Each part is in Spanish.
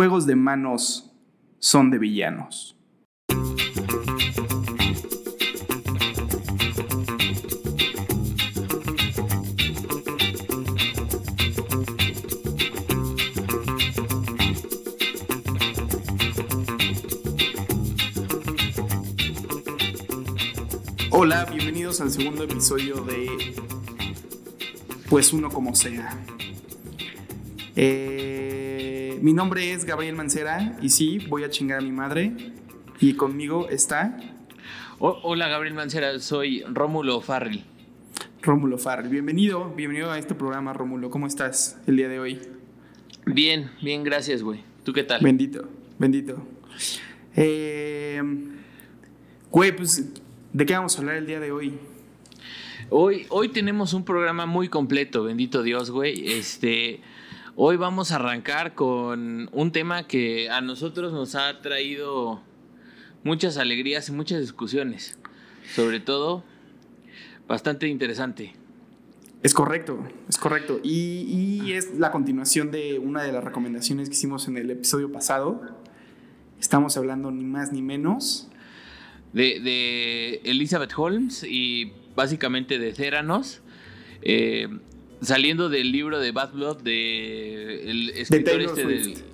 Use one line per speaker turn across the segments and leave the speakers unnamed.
juegos de manos son de villanos. Hola, bienvenidos al segundo episodio de Pues uno como sea. Eh, mi nombre es Gabriel Mancera y sí, voy a chingar a mi madre. Y conmigo está
hola Gabriel Mancera, soy Rómulo Farrell.
Rómulo Farrell, bienvenido, bienvenido a este programa Rómulo. ¿Cómo estás el día de hoy?
Bien, bien, gracias, güey. ¿Tú qué tal?
Bendito, bendito. Eh, güey, pues ¿De qué vamos a hablar el día de hoy?
Hoy, hoy tenemos un programa muy completo, bendito Dios, güey. Este, hoy vamos a arrancar con un tema que a nosotros nos ha traído muchas alegrías y muchas discusiones. Sobre todo, bastante interesante.
Es correcto, es correcto. Y, y, es la continuación de una de las recomendaciones que hicimos en el episodio pasado. Estamos hablando ni más ni menos
de, Elizabeth Holmes y básicamente de Theranos. Eh, saliendo del libro de Bad Blood de el escritor este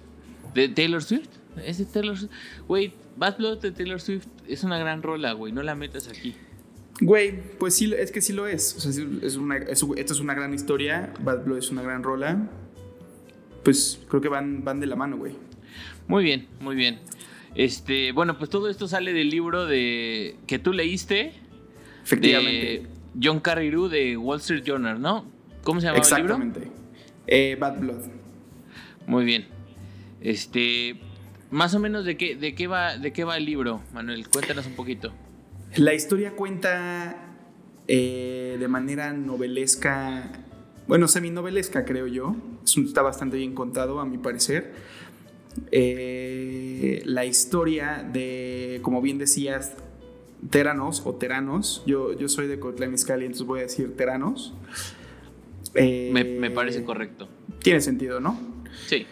de Taylor Swift. ¿Es de Taylor Swift? Güey, Bad Blood de Taylor Swift es una gran rola, güey. No la metas aquí.
Güey, pues sí, es que sí lo es. O sea, es una, esto es una gran historia. Bad Blood es una gran rola. Pues creo que van, van de la mano, güey.
Muy bien, muy bien. Este, bueno, pues todo esto sale del libro de que tú leíste.
Efectivamente.
John Carreyrou de Wall Street Journal, ¿no? ¿Cómo se llama el libro?
Exactamente. Eh, Bad Blood.
Muy bien. Este, más o menos de qué, de qué va, de qué va el libro, Manuel. Cuéntanos un poquito.
La historia cuenta eh, de manera novelesca, bueno, seminovelesca creo yo. Está bastante bien contado a mi parecer eh, la historia de, como bien decías, Teranos o Teranos. Yo, yo soy de Cotlán Izcalli, entonces voy a decir Teranos.
Eh, me, parece correcto.
Tiene sentido, ¿no?
Sí.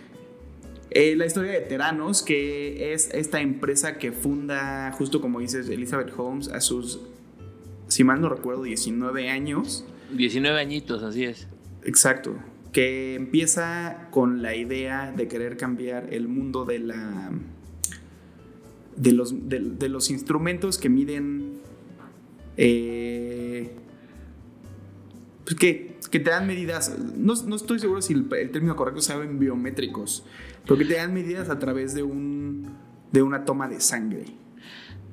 Eh, la historia de Teranos, que es esta empresa que funda, justo como dices, Elizabeth Holmes a sus, si mal no recuerdo, 19 años.
19 añitos, así es.
Exacto que empieza con la idea de querer cambiar el mundo de la de los, de, los instrumentos que miden eh, pues que, que, te dan medidas no, no, estoy seguro si el, término correcto sea en biométricos pero que te dan medidas a través de un de una toma de sangre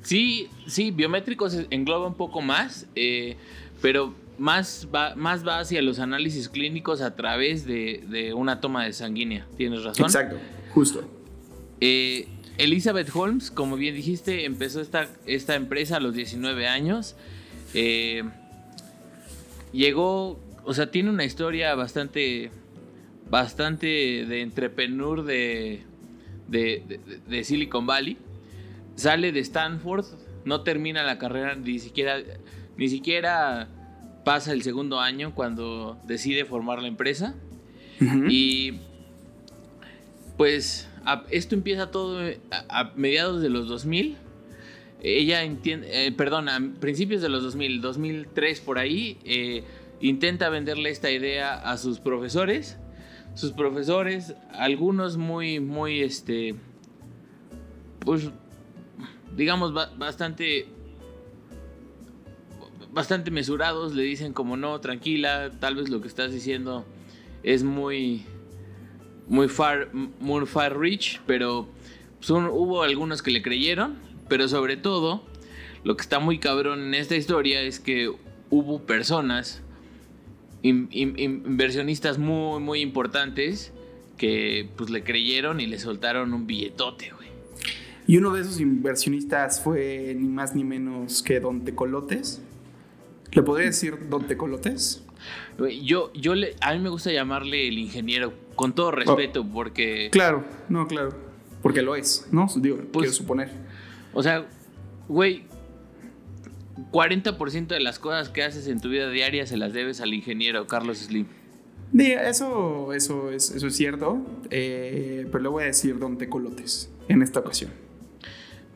sí sí biométricos engloba un poco más eh, pero más va, más va hacia los análisis clínicos a través de, una toma de sanguínea. Tienes razón.
Exacto, justo.
Eh, Elizabeth Holmes, como bien dijiste, empezó esta, esta empresa a los 19 años. Eh, llegó, o sea, tiene una historia bastante, bastante de entrepreneur de, de, de Silicon Valley. Sale de Stanford, no termina la carrera ni siquiera, ni siquiera pasa el segundo año cuando decide formar la empresa. Y pues esto empieza todo a, mediados de los 2000. Ella entiende, eh, perdón, a principios de los 2000, 2003 por ahí, eh, intenta venderle esta idea a sus profesores. Sus profesores, algunos muy, muy, este, pues, digamos, bastante bastante mesurados, le dicen como no, tranquila, tal vez lo que estás diciendo es muy muy far muy far reach, pero hubo algunos que le creyeron, pero sobre todo lo que está muy cabrón en esta historia es que hubo personas inversionistas muy muy importantes que pues le creyeron y le soltaron un billetote, güey.
Y uno de esos inversionistas fue ni más ni menos que Don Tecolotes. ¿Le podría decir Don Tecolotes?
Yo, yo le, a mí me gusta llamarle el ingeniero, con todo respeto, oh. porque.
Claro, no, claro. Porque lo es, ¿no? Digo, pues, quiero suponer.
O sea, güey, 40% de las cosas que haces en tu vida diaria se las debes al ingeniero Carlos Slim.
Eso, eso, es, eso es cierto, eh, pero le voy a decir Don Tecolotes en esta ocasión.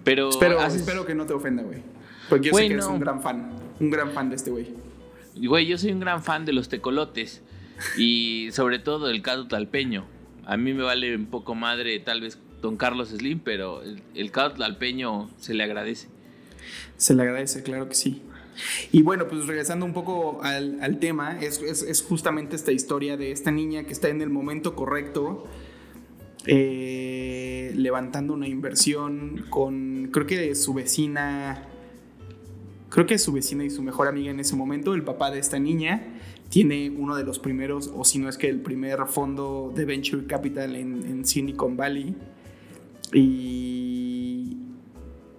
Pero
espero, espero que no te ofenda, güey. Porque yo sé que eres un gran fan, un gran fan de este güey.
Güey, yo soy un gran fan de los tecolotes y sobre todo del caldo talpeño. A mí me vale un poco madre tal vez Don Carlos Slim, pero el, el caldo talpeño se le agradece.
Se le agradece, claro que sí. Y bueno, pues regresando un poco al, tema, es, justamente esta historia de esta niña que está en el momento correcto, eh, levantando una inversión con, creo que su vecina, creo que su vecina y su mejor amiga en ese momento, el papá de esta niña, tiene uno de los primeros, o si no es que el primer fondo de Venture Capital en, en Silicon Valley. Y,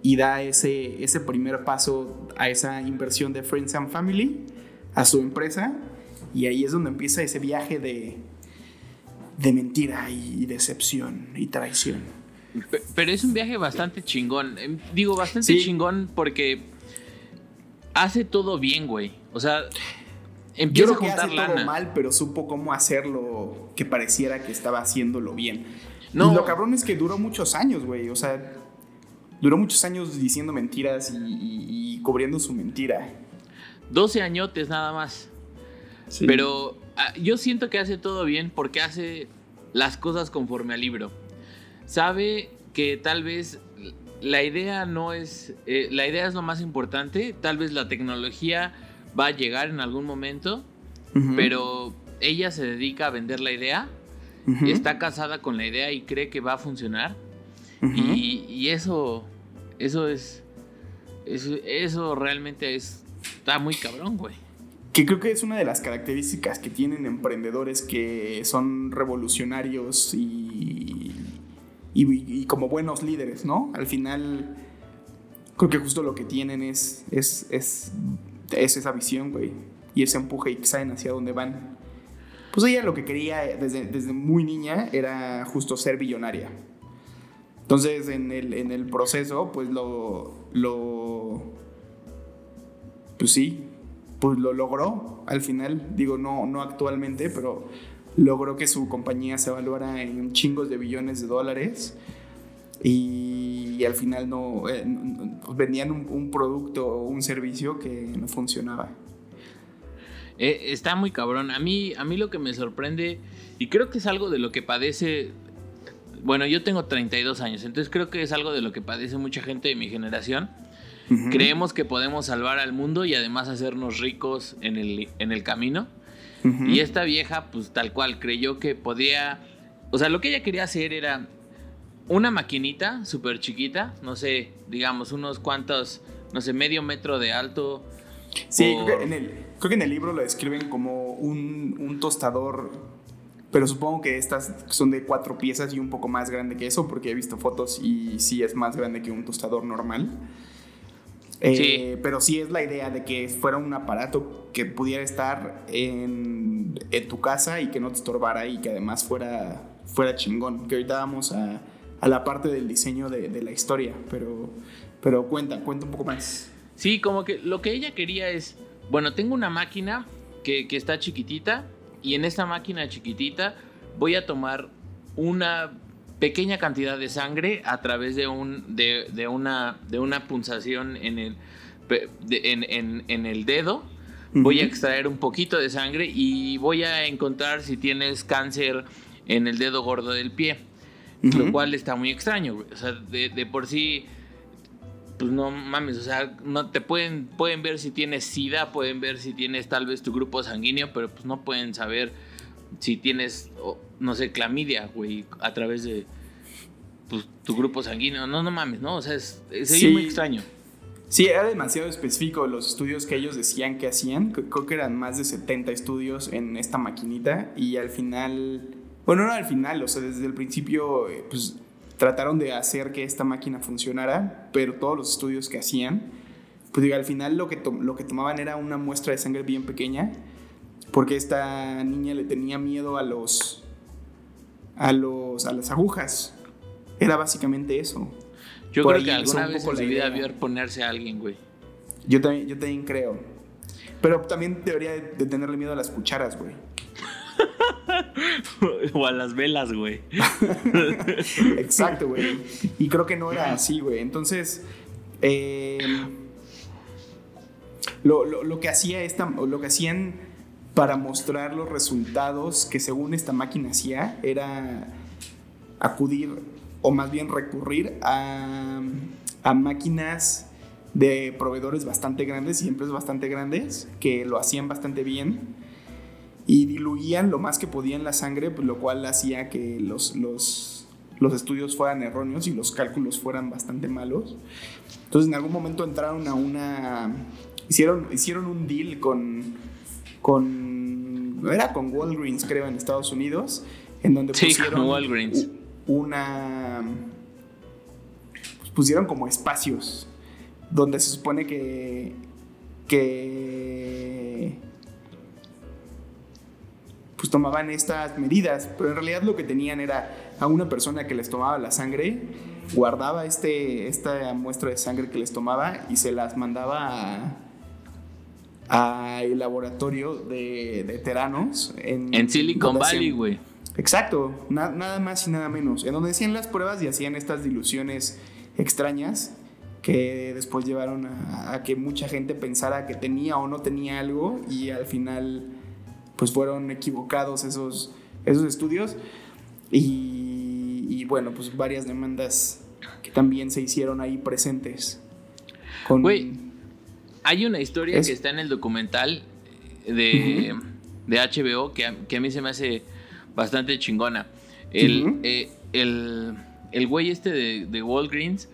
y da ese, ese primer paso a esa inversión de Friends and Family, a su empresa, y ahí es donde empieza ese viaje de, de mentira y decepción y traición.
Pero es un viaje bastante chingón. Em, digo, bastante chingón porque hace todo bien, güey. O sea, empieza a juntar
que hace todo mal, pero supo cómo hacerlo que pareciera que estaba haciéndolo bien. No. Y lo cabrón es que duró muchos años, güey. O sea, duró muchos años diciendo mentiras y, cubriendo su mentira.
12 añotes nada más. Pero ah, yo siento que hace todo bien porque hace las cosas conforme al libro. Sabe que tal vez la idea no es. Eh, la idea es lo más importante. Tal vez la tecnología va a llegar en algún momento. Pero ella se dedica a vender la idea. Está casada con la idea y cree que va a funcionar y, eso, eso es, eso, realmente es, está muy cabrón, güey.
Que creo que es una de las características que tienen emprendedores que son revolucionarios y, y, como buenos líderes, ¿no? Al final, creo que justo lo que tienen es, es, es, es esa visión, güey. Y ese empuje y saben hacia dónde van. Pues ella lo que quería desde, desde muy niña era justo ser billonaria. Entonces, en el, en proceso, pues lo. Pues sí, pues lo logró al final. Digo, no, no actualmente, pero logró que su compañía se evaluara en chingos de billones de dólares. Y, al final no, eh, vendían un, producto o un servicio que no funcionaba.
Eh, está muy cabrón. A mí, a mí lo que me sorprende, y creo que es algo de lo que padece bueno, yo tengo 32 años, entonces creo que es algo de lo que padece mucha gente de mi generación. Creemos que podemos salvar al mundo y además hacernos ricos en el, en el camino. Y esta vieja, pues tal cual, creyó que podía... O sea, lo que ella quería hacer era una maquinita súper chiquita, no sé, digamos, unos cuantos, no sé, medio metro de alto.
Sí, creo, que en el, creo que en el libro lo describen como un, un tostador pero supongo que estas son de cuatro piezas y un poco más grande que eso, porque he visto fotos y sí es más grande que un tostador normal. Eh, pero sí es la idea de que fuera un aparato que pudiera estar en, en, tu casa y que no te estorbara y que además fuera, fuera chingón. Que ahorita vamos a, a la parte del diseño de, de, la historia, pero, pero cuenta, cuenta un poco más.
Sí, como que lo que ella quería es, bueno, tengo una máquina que, que está chiquitita y en esta máquina chiquitita voy a tomar una pequeña cantidad de sangre a través de, un, de, una, de una punzación en el, en, el dedo. Voy a extraer un poquito de sangre y voy a encontrar si tienes cáncer en el dedo gordo del pie. Lo cual está muy extraño. O sea, de, por sí pues no mames, o sea, no te pueden, pueden ver si tienes SIDA, pueden ver si tienes tal vez tu grupo sanguíneo, pero pues no pueden saber si tienes, no sé, clamidia, güey, a través de pues, tu grupo sanguíneo. No, no mames, ¿no? O sea, es, muy extraño.
Sí, era demasiado específico los estudios que ellos decían que hacían. Creo que eran más de 70 estudios en esta maquinita y al final, bueno, no al final, o sea, desde el principio, eh, pues trataron de hacer que esta máquina funcionara, pero todos los estudios que hacían, pues digo, al final lo que, lo que tomaban era una muestra de sangre bien pequeña, porque esta niña le tenía miedo a los, a los, a las agujas. Era básicamente eso.
Yo creo que alguna vez en su vida vio ponerse a alguien, güey.
Yo también, yo también creo. Pero también debería de tenerle miedo a las cucharas, güey.
o a las velas, güey.
Exacto, güey. Y creo que no era así, güey. Entonces, eh, lo, que hacía esta, lo que hacían para mostrar los resultados que según esta máquina hacía era acudir o más bien recurrir a, a máquinas de proveedores bastante grandes y empresas bastante grandes que lo hacían bastante bien y diluían lo más que podían la sangre, pues, lo cual hacía que los, los, los estudios fueran erróneos y los cálculos fueran bastante malos. Entonces en algún momento entraron a una... Hicieron, hicieron un deal con... con era con Walgreens, creo, en Estados Unidos, en donde pusieron
Walgreens.
una... Pues pusieron como espacios donde se supone que... que pues tomaban estas medidas, pero en realidad lo que tenían era a una persona que les tomaba la sangre, guardaba este, esta muestra de sangre que les tomaba y se las mandaba al laboratorio de, teranos
en, en Silicon Valley, güey.
Exacto, nada más y nada menos, en donde hacían las pruebas y hacían estas diluciones extrañas que después llevaron a que mucha gente pensara que tenía o no tenía algo y al final pues fueron equivocados esos, esos estudios y, bueno, pues varias demandas que también se hicieron ahí presentes.
Güey, hay una historia que está en el documental de, de HBO que a, mí se me hace bastante chingona. El, eh, el, güey este de, de, Walgreens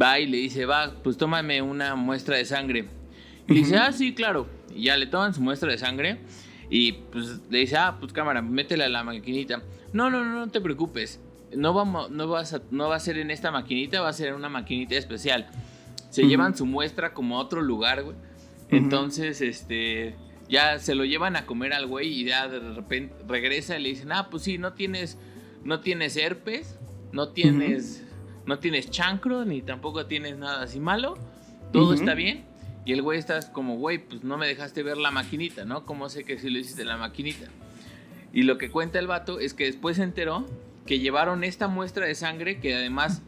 va y le dice, va, pues tómame una muestra de sangre. Y dice, ah, sí, claro. Y ya le toman su muestra de sangre. Y pues le dice, ah, pues cámara, métela a la maquinita. No, no, no, no te preocupes. No, vamos, no, vas no va a ser en esta maquinita, va a ser en una maquinita especial. Se llevan su muestra como a otro lugar, güey. Entonces, este, ya se lo llevan a comer al güey y ya de repente regresa y le dicen, ah, pues sí, no tienes, no tienes herpes, no tienes, no tienes chancro, ni tampoco tienes nada así malo. Todo está bien y el güey está como, güey, pues no me dejaste ver la maquinita, ¿no? ¿Cómo sé que sí lo hiciste la maquinita? Y lo que cuenta el vato es que después se enteró que llevaron esta muestra de sangre que además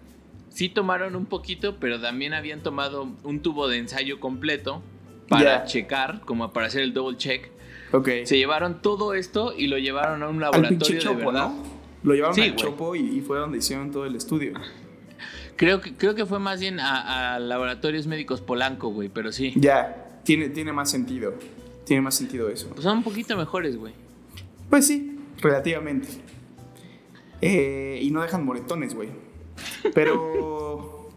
sí tomaron un poquito, pero también habían tomado un tubo de ensayo completo para checar, como para hacer el double check.
Okay.
Se llevaron todo esto y lo llevaron a un laboratorio de verdad. ¿no?
Lo llevaron al Chopo y, y, fue donde hicieron todo el estudio.
Creo que, creo que fue más bien a, laboratorios médicos Polanco, güey, pero sí.
Ya, tiene, tiene más sentido. Tiene más sentido eso.
Pues son un poquito mejores, güey.
Pues sí, relativamente. Eh, y no dejan moretones, güey. Pero.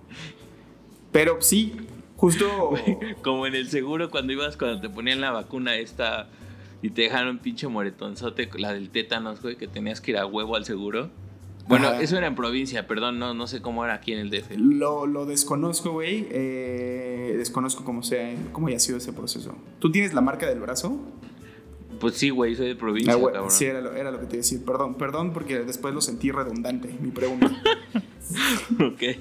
pero sí, justo.
como en el seguro cuando ibas, cuando te ponían la vacuna esta y te dejaron un pinche moretonzote, la del tétanos, güey, que tenías que ir a huevo al seguro. Bueno, eso era en provincia, perdón, no, no sé cómo era aquí en el DF.
Lo, lo desconozco, güey. Eh, desconozco cómo, sea, cómo haya sido ese proceso. ¿Tú tienes la marca del brazo?
Pues sí, güey, soy de provincia, ah, cabrón.
Sí, era lo, era lo, que te iba a decir. Perdón, perdón, porque después lo sentí redundante, mi pregunta.
ok.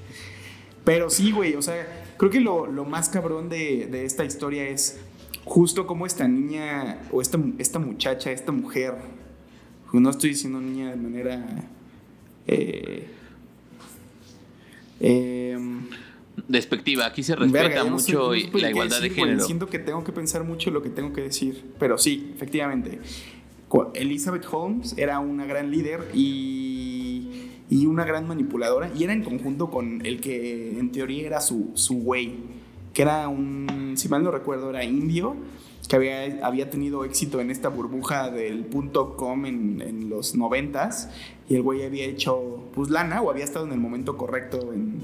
Pero sí, güey, o sea, creo que lo, lo más cabrón de, de, esta historia es justo cómo esta niña, o esta, esta muchacha, esta mujer, no estoy diciendo niña de manera eh,
em, Despectiva, aquí se respeta mucho la igualdad de género.
siento que tengo que pensar mucho lo que tengo que decir, pero sí, efectivamente. Elizabeth Holmes era una gran líder y, y una gran manipuladora y era en conjunto con el que en teoría era su, su güey, que era un, si mal no recuerdo, era indio que había, había tenido éxito en esta burbuja del punto com en, en, los noventas y el güey había hecho pues lana o había estado en el momento correcto, en,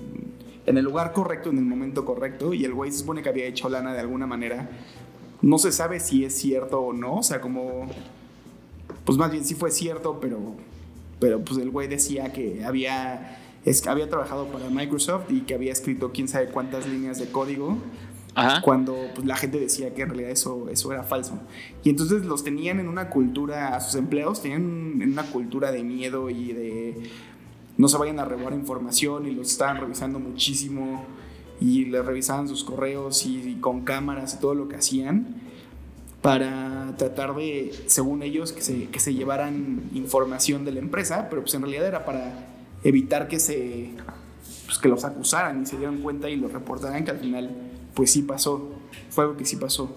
en el lugar correcto, en el momento correcto y el güey se supone que había hecho lana de alguna manera. No se sabe si es cierto o no, o sea, como... Pues más bien sí fue cierto, pero, pero pues el güey decía que había, es, había trabajado para Microsoft y que había escrito quién sabe cuántas líneas de código cuando pues, la gente decía que en realidad eso, eso era falso. Y entonces los tenían en una cultura, a sus empleados tenían en una cultura de miedo y de no se vayan a robar información y los estaban revisando muchísimo y les revisaban sus correos y, con cámaras y todo lo que hacían para tratar de, según ellos, que se, que se llevaran información de la empresa, pero pues en realidad era para evitar que se pues que los acusaran y se dieran cuenta y lo reportaran que al final pues sí pasó, fue algo que sí pasó.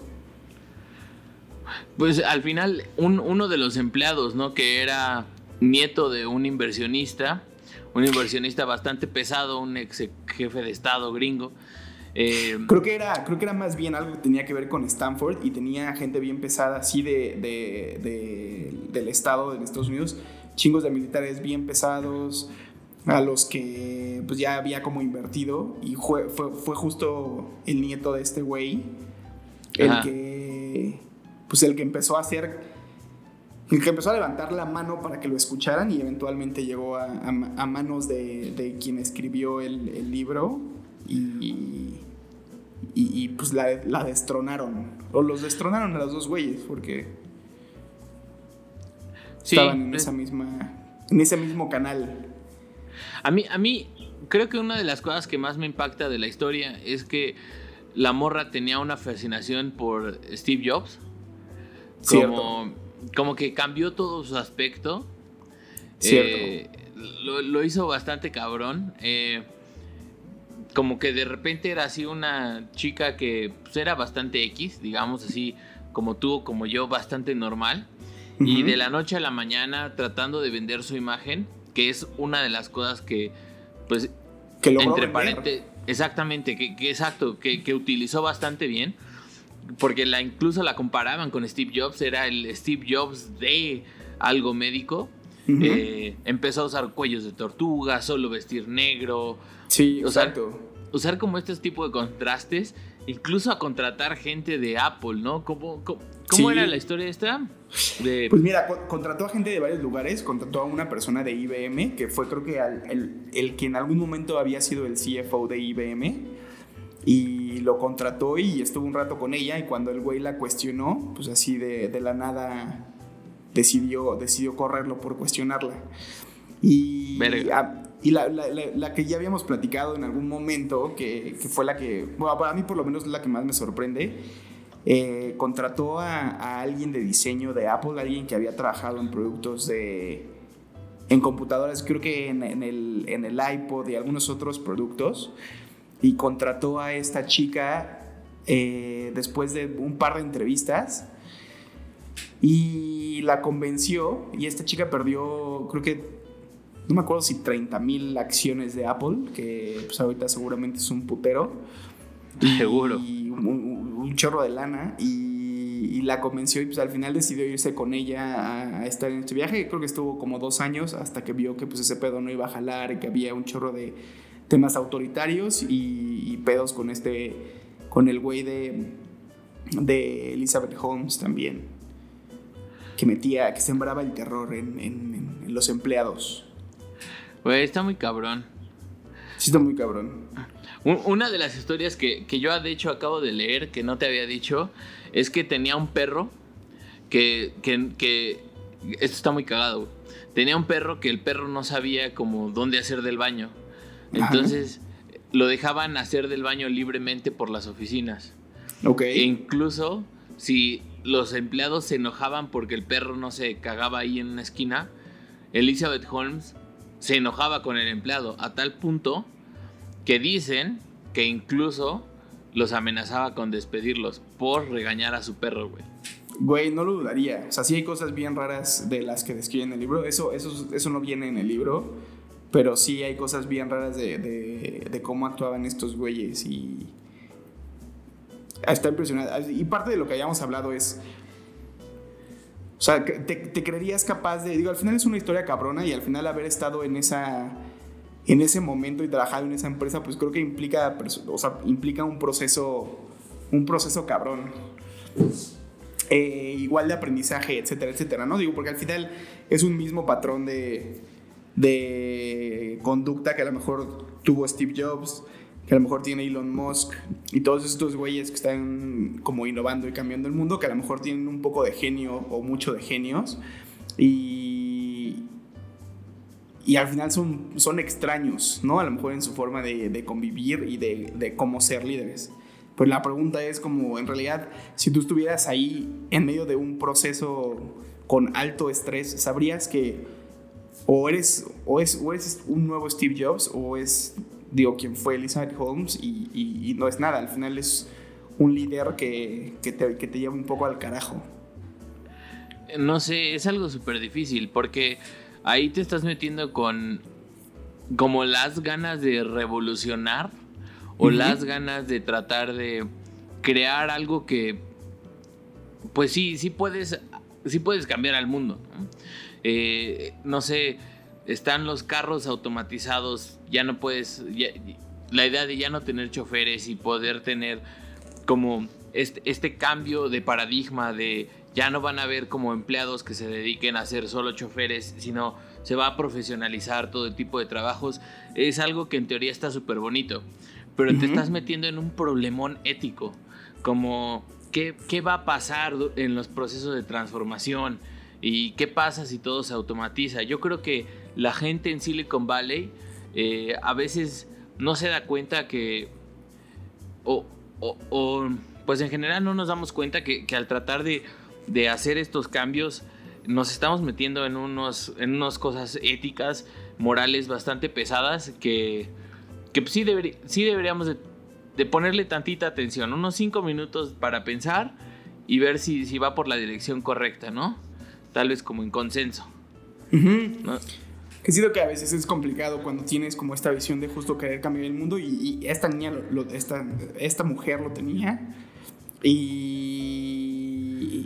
Pues al final uno de los empleados, ¿no? Que era nieto de un inversionista, un inversionista bastante pesado, un ex jefe de estado gringo.
Eh, creo, que era, creo que era más bien algo que tenía que ver con Stanford y tenía gente bien pesada así de, del estado de Estados Unidos, chingos de militares bien pesados, a los que pues ya había como invertido y fue, fue, justo el nieto de este güey el que pues el que empezó a hacer el que empezó a levantar la mano para que lo escucharan y eventualmente llegó a, manos de, quien escribió el, libro y, y, pues la, la, destronaron. O los destronaron a los dos güeyes porque estaban en esa misma en ese mismo canal
a mí, a mí, creo que una de las cosas que más me impacta de la historia es que la morra tenía una fascinación por Steve Jobs. Como, como que cambió todo su aspecto.
Cierto. Eh,
lo, hizo bastante cabrón. Eh, como que de repente era así una chica que pues, era bastante X, digamos así, como tú, como yo, bastante normal. Y de la noche a la mañana tratando de vender su imagen que es una de las cosas que, pues,
que
entre paréntesis, exactamente, que, exacto, que, utilizó bastante bien, porque la incluso la comparaban con Steve Jobs, era el Steve Jobs de algo médico. Eh, empezó a usar cuellos de tortuga, solo vestir negro.
Sí,
usar,
exacto.
Usar como este tipo de contrastes, incluso a contratar gente de Apple, ¿no? ¿Cómo, cómo, era la historia esta?
Pues mira, contrató a gente de varios lugares, contrató a una persona de IBM, que fue creo que el, que en algún momento había sido el CFO de IBM, y lo contrató y estuvo un rato con ella, y cuando el güey la cuestionó, pues así de, la nada decidió, decidió correrlo por cuestionarla. Y, y la, que ya habíamos platicado en algún momento, que, que fue la que, bueno, para mí por lo menos es la que más me sorprende, eh, contrató a, alguien de diseño de Apple, alguien que había trabajado en productos de... en computadoras, creo que en, el, en el iPod y algunos otros productos, y contrató a esta chica eh, después de un par de entrevistas y la convenció y esta chica perdió, creo que, no me acuerdo si 30 mil acciones de Apple, que pues ahorita seguramente es un putero.
Seguro.
Y un, chorro de lana y, la convenció y pues al final decidió irse con ella a, estar en este viaje. Creo que estuvo como dos años hasta que vio que pues ese pedo no iba a jalar y que había un chorro de temas autoritarios y, pedos con este, con el güey de, de Elizabeth Holmes también, que metía, que sembraba el terror en, los empleados.
Güey, está muy cabrón.
Sí, está muy cabrón.
Una de las historias que, yo de hecho acabo de leer, que no te había dicho, es que tenía un perro que, que, esto está muy cagado, Tenía un perro que el perro no sabía como dónde hacer del baño. Entonces lo dejaban hacer del baño libremente por las oficinas.
Ok.
E incluso si los empleados se enojaban porque el perro no se cagaba ahí en una esquina, Elizabeth Holmes se enojaba con el empleado a tal punto que dicen que incluso los amenazaba con despedirlos por regañar a su perro, güey.
Güey, no lo dudaría. O sea, sí hay cosas bien raras de las que describen en el libro. Eso, eso, eso no viene en el libro. Pero sí hay cosas bien raras de, cómo actuaban estos güeyes. Y. Está impresionante. Y parte de lo que hayamos hablado es. O sea, te creerías capaz de. Digo, al final es una historia cabrona y al final haber estado en esa en ese momento y trabajar en esa empresa, pues creo que implica, o sea, implica un proceso, un proceso cabrón. Eh, igual de aprendizaje, etcétera, etcétera, ¿no? Digo, porque al final es un mismo patrón de, de conducta que a lo mejor tuvo Steve Jobs, que a lo mejor tiene Elon Musk y todos estos güeyes que están como innovando y cambiando el mundo, que a lo mejor tienen un poco de genio o mucho de genios y y al final son, son extraños, ¿no? A lo mejor en su forma de, convivir y de, cómo ser líderes. Pues la pregunta es como, en realidad, si tú estuvieras ahí en medio de un proceso con alto estrés, ¿sabrías que o eres, o es, o es un nuevo Steve Jobs o es, digo, quien fue Elizabeth Holmes y, y, no es nada, al final es un líder que, que, te, que te lleva un poco al carajo.
No sé, es algo súper difícil porque ahí te estás metiendo con como las ganas de revolucionar o las ganas de tratar de crear algo que pues sí, sí puedes, sí puedes cambiar al mundo. ¿no? Eh, no sé, están los carros automatizados, ya no puedes, la idea de ya no tener choferes y poder tener como este, este cambio de paradigma de ya no van a haber como empleados que se dediquen a ser solo choferes, sino se va a profesionalizar todo el tipo de trabajos, es algo que en teoría está súper bonito, pero te estás metiendo en un problemón ético, como ¿qué, qué va a pasar en los procesos de transformación y qué pasa si todo se automatiza. Yo creo que la gente en Silicon Valley eh, a veces no se da cuenta que, o, pues en general no nos damos cuenta que, al tratar de, de hacer estos cambios, nos estamos metiendo en, unos, en unas cosas éticas, morales bastante pesadas que, que sí, sí deberíamos de, ponerle tantita atención, unos cinco minutos para pensar y ver si, si va por la dirección correcta, ¿no? Tal vez como en consenso.
Que sido que a veces es complicado cuando tienes como esta visión de justo querer cambiar el mundo y, esta niña, esta, esta mujer lo tenía y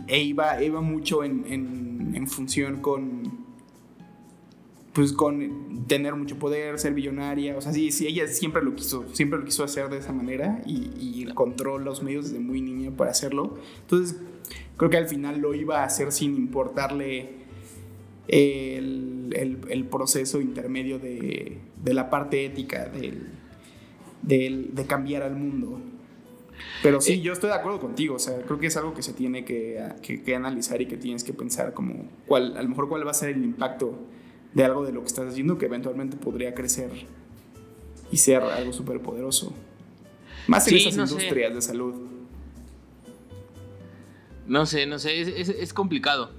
e iba, iba mucho en en función con pues con tener mucho poder, ser billonaria, o sea, sí, sí, ella siempre lo quiso, siempre lo quiso hacer de esa manera y, encontró los medios desde muy niña para hacerlo. Entonces, creo que al final lo iba a hacer sin importarle el, el, proceso intermedio de, de, la parte ética del, de cambiar al mundo. Pero sí, eh, yo estoy de acuerdo contigo, o sea, creo que es algo que se tiene que, analizar y que tienes que pensar como cuál, a lo mejor cuál va a ser el impacto de algo de lo que estás haciendo que eventualmente podría crecer y ser algo súper poderoso. Más en esas industrias de salud.
No sé, no sé, es, complicado.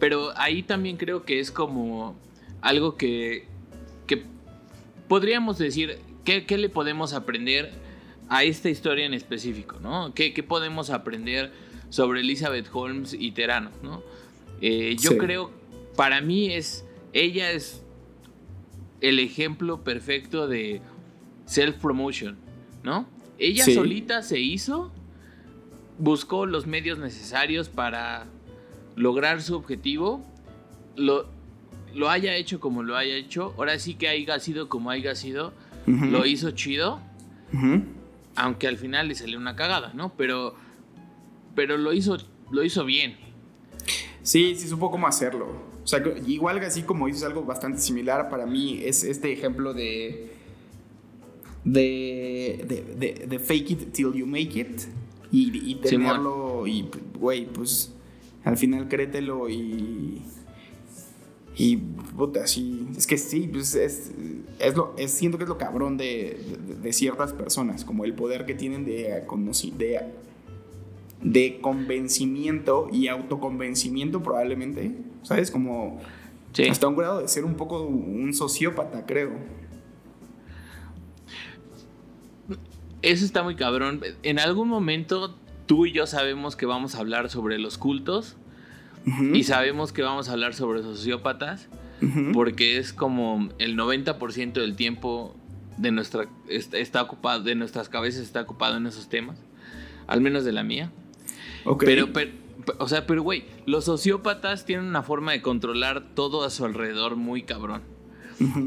Pero ahí también creo que es como algo que, que podríamos decir, ¿qué, ¿qué, le podemos aprender a esta historia en específico, ¿no? ¿Qué, podemos aprender sobre Elizabeth Holmes y Terano, ¿no? Eh, yo creo, para mí es, ella es el ejemplo perfecto de self-promotion, ¿no? Ella solita se hizo, buscó los medios necesarios para lograr su objetivo, lo, lo haya hecho como lo haya hecho, ahora sí que haya sido como haya sido, lo hizo chido. Aunque al final le salió una cagada, ¿no? Pero, pero lo, hizo, lo hizo bien.
Sí, sí supo cómo hacerlo. O sea, igual así como dices algo bastante similar para mí es este ejemplo de de, de, de, fake it till you make it y, y tenerlo y, güey, pues al final créetelo y y puta, sí, es que sí, pues es, es lo, es, siento que es lo cabrón de, de, ciertas personas, como el poder que tienen de, de, de convencimiento y autoconvencimiento probablemente, ¿sabes? Como hasta un grado de ser un poco un sociópata, creo.
Eso está muy cabrón. En algún momento tú y yo sabemos que vamos a hablar sobre los cultos y sabemos que vamos a hablar sobre sociópatas porque es como el 90% del tiempo de nuestra está, ocupado de nuestras cabezas está ocupado en esos temas, al menos de la mía. Pero, o sea, pero güey, los sociópatas tienen una forma de controlar todo a su alrededor muy cabrón.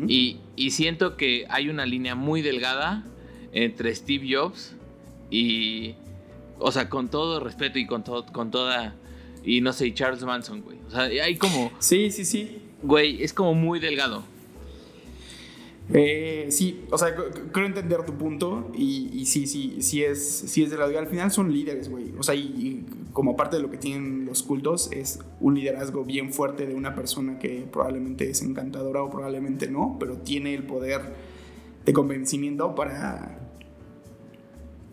y, y siento que hay una línea muy delgada entre Steve Jobs y o sea, con todo respeto y con todo con toda y no sé, Charles Manson, güey. O sea, hay como.
Sí, sí, sí.
Güey, es como muy delgado.
Eh, sí, o sea, creo entender tu punto y, sí, sí, sí es, sí es delgado. Y al final son líderes, güey. O sea, y, como parte de lo que tienen los cultos es un liderazgo bien fuerte de una persona que probablemente es encantadora o probablemente no, pero tiene el poder de convencimiento para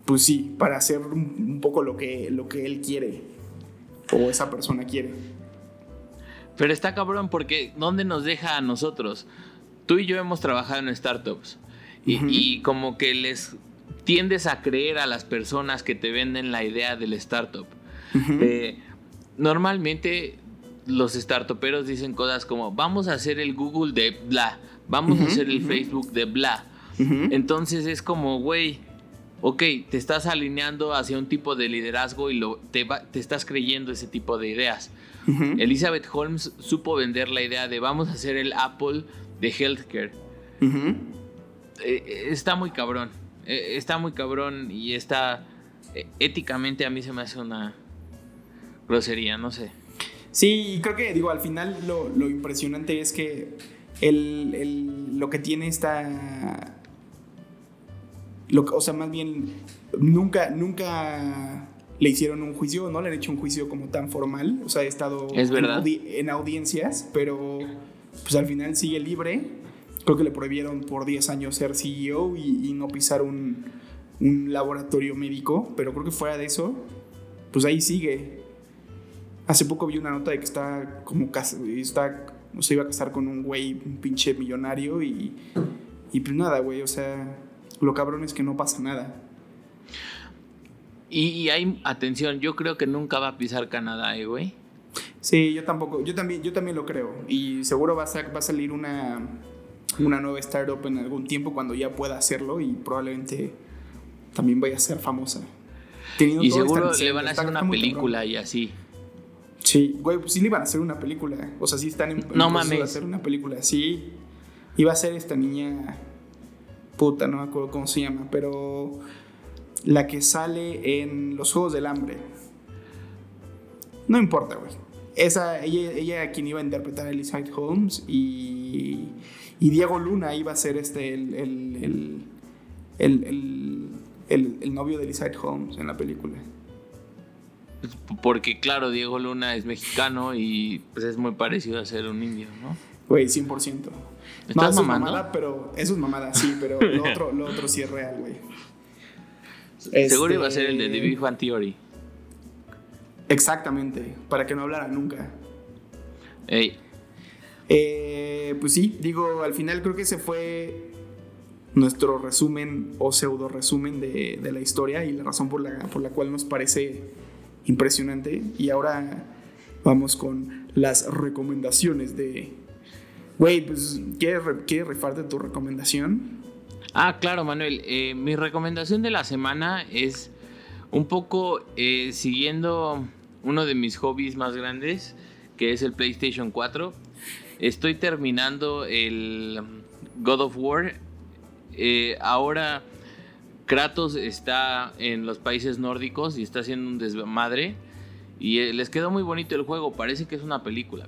pues sí, para hacer un, poco lo que, lo que él quiere o esa persona quiere.
Pero está cabrón porque ¿dónde nos deja a nosotros? Tú y yo hemos trabajado en startups y, como que les tiendes a creer a las personas que te venden la idea del startup. Eh, normalmente los startuperos dicen cosas como vamos a hacer el Google de bla, vamos a hacer el Facebook de bla. Entonces es como, güey, ok, te estás alineando hacia un tipo de liderazgo y lo, te, te estás creyendo ese tipo de ideas. Elizabeth Holmes supo vender la idea de vamos a hacer el Apple de healthcare. Eh, está muy cabrón. Eh, está muy cabrón y está éticamente a mí se me hace una grosería, no sé.
Sí, creo que digo, al final lo, impresionante es que lo que tiene esta o sea, más bien, nunca, nunca le hicieron un juicio, no le han hecho un juicio como tan formal. O sea, ha estado En, audiencias, pero pues al final sigue libre. Creo que le prohibieron por 10 años ser CEO y, no pisar un, laboratorio médico, pero creo que fuera de eso, pues ahí sigue. Hace poco vi una nota de que está como está, se iba a casar con un güey, un pinche millonario y, y pues nada, güey, o sea, lo cabrón es que no pasa nada.
Y, hay, atención, yo creo que nunca va a pisar Canadá, ¿eh, güey.
Sí, yo tampoco, yo también, yo también lo creo. Y seguro va a, va a salir una, una nueva startup en algún tiempo cuando ya pueda hacerlo y probablemente también vaya a ser famosa.
y seguro le van a hacer una película y así.
Sí, güey, pues sí le iban a hacer una película. O sea, sí están en, no mames. hacer una película. Sí, iba a ser esta niña puta, no me acuerdo cómo se llama, pero la que sale en los Juegos del Hambre. No importa, güey. Esa, ella, ella quien iba a interpretar a Elizabeth Holmes y, y Diego Luna iba a ser este, el, el, el, el, novio de Elizabeth Holmes en la película.
Porque claro, Diego Luna es mexicano y pues es muy parecido a ser un indio, ¿no?
Güey, 100%. No, eso es mamada, pero eso es mamada, sí, pero lo otro, lo otro sí es real, güey.
Seguro iba a ser el de The Big Fan Theory.
Exactamente, para que no hablara nunca.
Ey.
Eh, pues sí, digo, al final creo que ese fue nuestro resumen o pseudo resumen de, de, la historia y la razón por la, por la cual nos parece impresionante. Y ahora vamos con las recomendaciones de, Güey, pues, ¿quieres, rifarte tu recomendación?
Ah, claro, Manuel. Eh, mi recomendación de la semana es un poco eh, siguiendo uno de mis hobbies más grandes, que es el PlayStation 4. Estoy terminando el God of War. Eh, ahora Kratos está en los países nórdicos y está haciendo un desmadre. Y les quedó muy bonito el juego. Parece que es una película,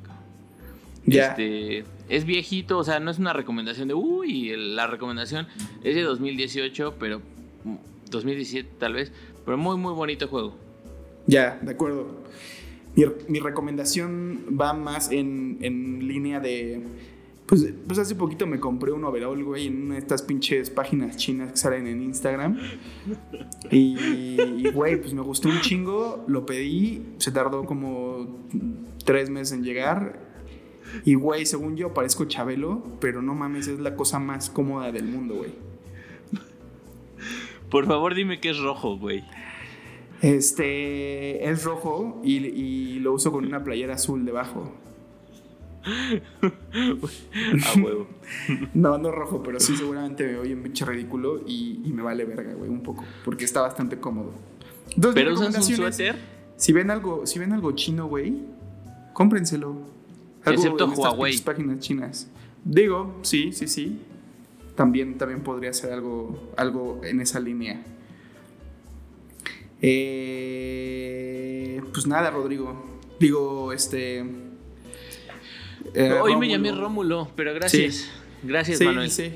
cabrón. Este, es viejito, o sea, no es una recomendación de, uy, la recomendación es de 2018, pero 2017 tal vez, pero muy, muy bonito juego.
Ya, de acuerdo. Mi, recomendación va más en, en línea de... Pues, pues, hace poquito me compré un overall, güey, en una de estas pinches páginas chinas que salen en Instagram. Y, güey, pues me gustó un chingo, lo pedí, se tardó como tres meses en llegar y, güey, según yo parezco Chabelo, pero no mames, es la cosa más cómoda del mundo, güey.
Por favor, dime que es rojo, güey.
Este es rojo y, lo uso con una playera azul debajo.
A huevo.
no, no rojo, pero sí seguramente me voy en pinche ridículo y, me vale verga, güey, un poco. Porque está bastante cómodo.
¿Pero usas un suéter?
Si ven algo, si ven algo chino, güey, cómprenselo.
Excepto Huawei.
páginas chinas. Digo, sí, sí, sí. También, también podría ser algo, algo en esa línea. Eh, pues nada, Rodrigo. Digo, este.
Eh, Hoy me llamé Rómulo, pero gracias. Gracias, Manuel. Sí.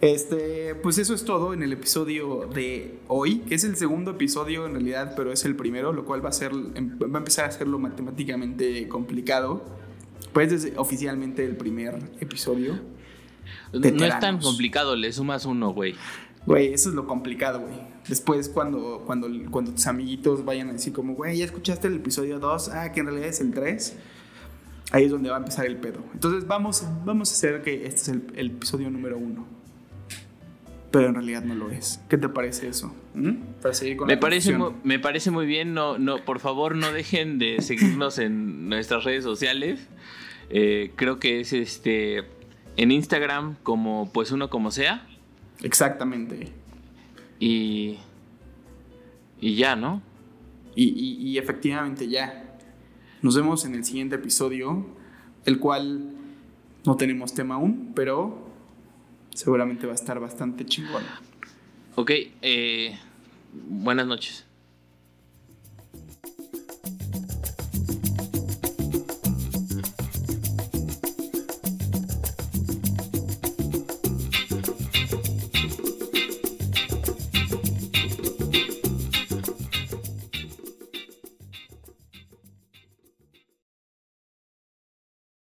Este, pues eso es todo en el episodio de hoy, que es el segundo episodio en realidad, pero es el primero, lo cual va a ser, va a empezar a hacerlo matemáticamente complicado. Pues es oficialmente el primer episodio.
No es tan complicado, le sumas uno, güey.
Güey, eso es lo complicado, güey. Después cuando, cuando, cuando tus amiguitos vayan a decir como, güey, ya escuchaste el episodio 2, ah, que en realidad es el 3, ahí es donde va a empezar el pedo. Entonces vamos, vamos a hacer que este es el, episodio número 1 pero en realidad no lo es. ¿Qué te parece eso? ¿Mm?
Para seguir con me, parece me parece muy bien. No, no, por favor, no dejen de seguirnos en nuestras redes sociales. Eh, creo que es este en Instagram como pues uno como sea.
Exactamente.
Y. Y ya, ¿no?
Y, efectivamente ya. Nos vemos en el siguiente episodio, el cual no tenemos tema aún, pero seguramente va a estar bastante chingón.
Ok, eh, buenas noches.